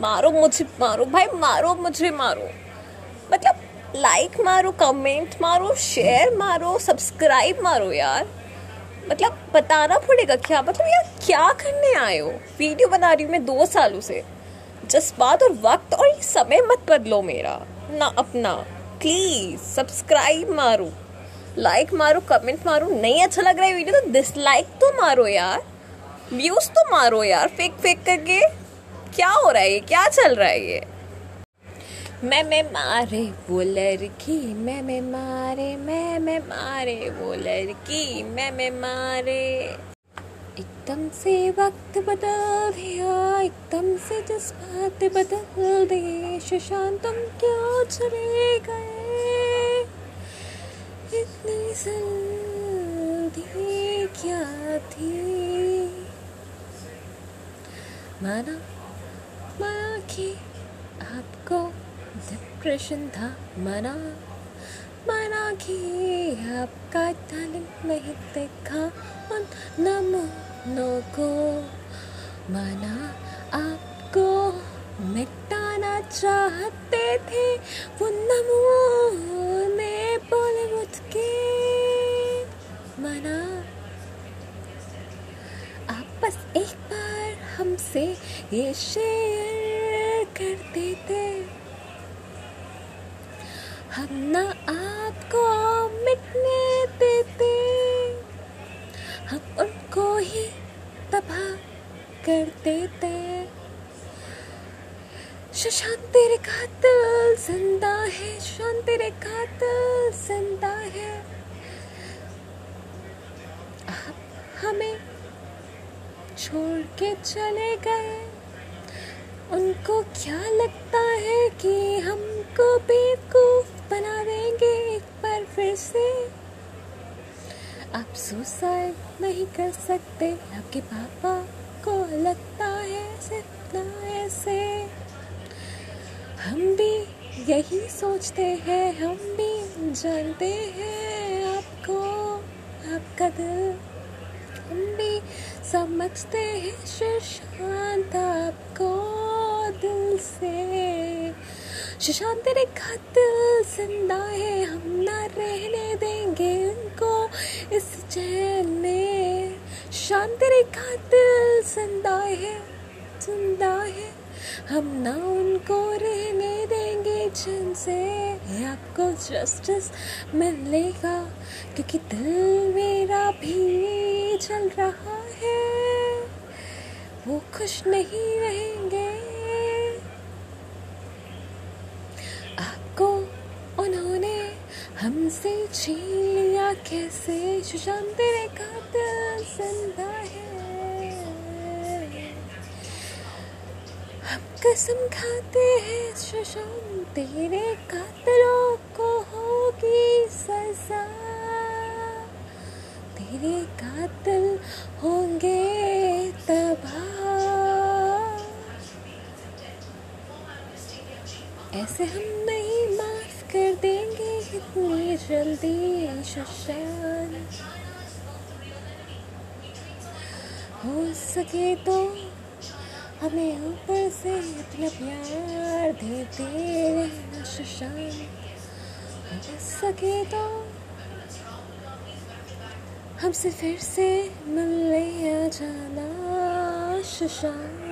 मारो मुझे, मारो, भाई मारो मुझे, मारो। मतलब लाइक मारो कमेंट मारो शेयर मारो सब्सक्राइब मारो यार। मतलब बताना पड़ेगा क्या? मतलब यार क्या करने आए हो? वीडियो बना रही हूँ मैं दो सालों से। जज्बात और वक्त और ये समय मत बदलो मेरा। ना अपना। प्लीज़ सब्सक्राइब मारो। लाइक मारो कमेंट मारो। नहीं अच्छा लग रहा है वीडियो तो डिसलाइक तो मारो यार। व्यूज़ तो मारो यार फेक फेक करके। क्या हो रहा है ये? क्या चल रहा है ये? मैं मैं मारे वो लड़की, मैं मैं मारे, मैं मैं मारे वो लड़की, मैं मैं मारे। एकदम से वक्त बदल दिया, एकदम से जज्बात बदल दिए शशांत तुम क्यों चले गए? इतनी जल्दी क्या थी? माना कि आपको डिप्रेशन था, मना। माना कि आपका टैलेंट नहीं देखा उन नमूनों को। माना आपको मिटाना चाहते थे, वो नमूने बॉलीवुड के मना, आप बस एक बार हमसे ये शेयर कर देते हम ना आपको मिटने देते। हम उनको ही तबाह कर देते शशांत तेरे कातिल ज़िंदा है। शशांत तेरे कातिल ज़िंदा है। हमें छोड़ के चले गए। उनको क्या लगता है कि हमको बेवकूफ़ बना देंगे एक बार फिर से? आप सुसाइड नहीं कर सकते। आपके पापा को लगता है ऐसे। हम भी यही सोचते हैं, हम भी जानते हैं आपको, आपका दिल। हम भी समझते हैं शशांत आपको। दिल से। शशांत तेरे खातिर ज़िंदा है, हम ना रहने देंगे उनको इस चैन में। शान तेरे खातिर ज़िंदा है ज़िंदा है, हम ना उनको रहने देंगे चैन से। आपको जस्टिस मिलेगा, क्योंकि दिल मेरा भी चल रहा है। वो खुश नहीं रहेंगे। आपको उन्होंने हमसे छीन लिया, कैसे सुशांत तेरे कातिल ज़िंदा है। हम कसम खाते हैं सुशांत तेरे कातिलों को होगी सजा। तेरे कातिल होंगे तबाह। ऐसे हम नहीं माफ़ कर देंगे इतनी जल्दी शशान हो सके तो हमें ऊपर से अपना प्यार देते रहना शशान हो सके तो हमसे फिर से मिलने आ जाना शशान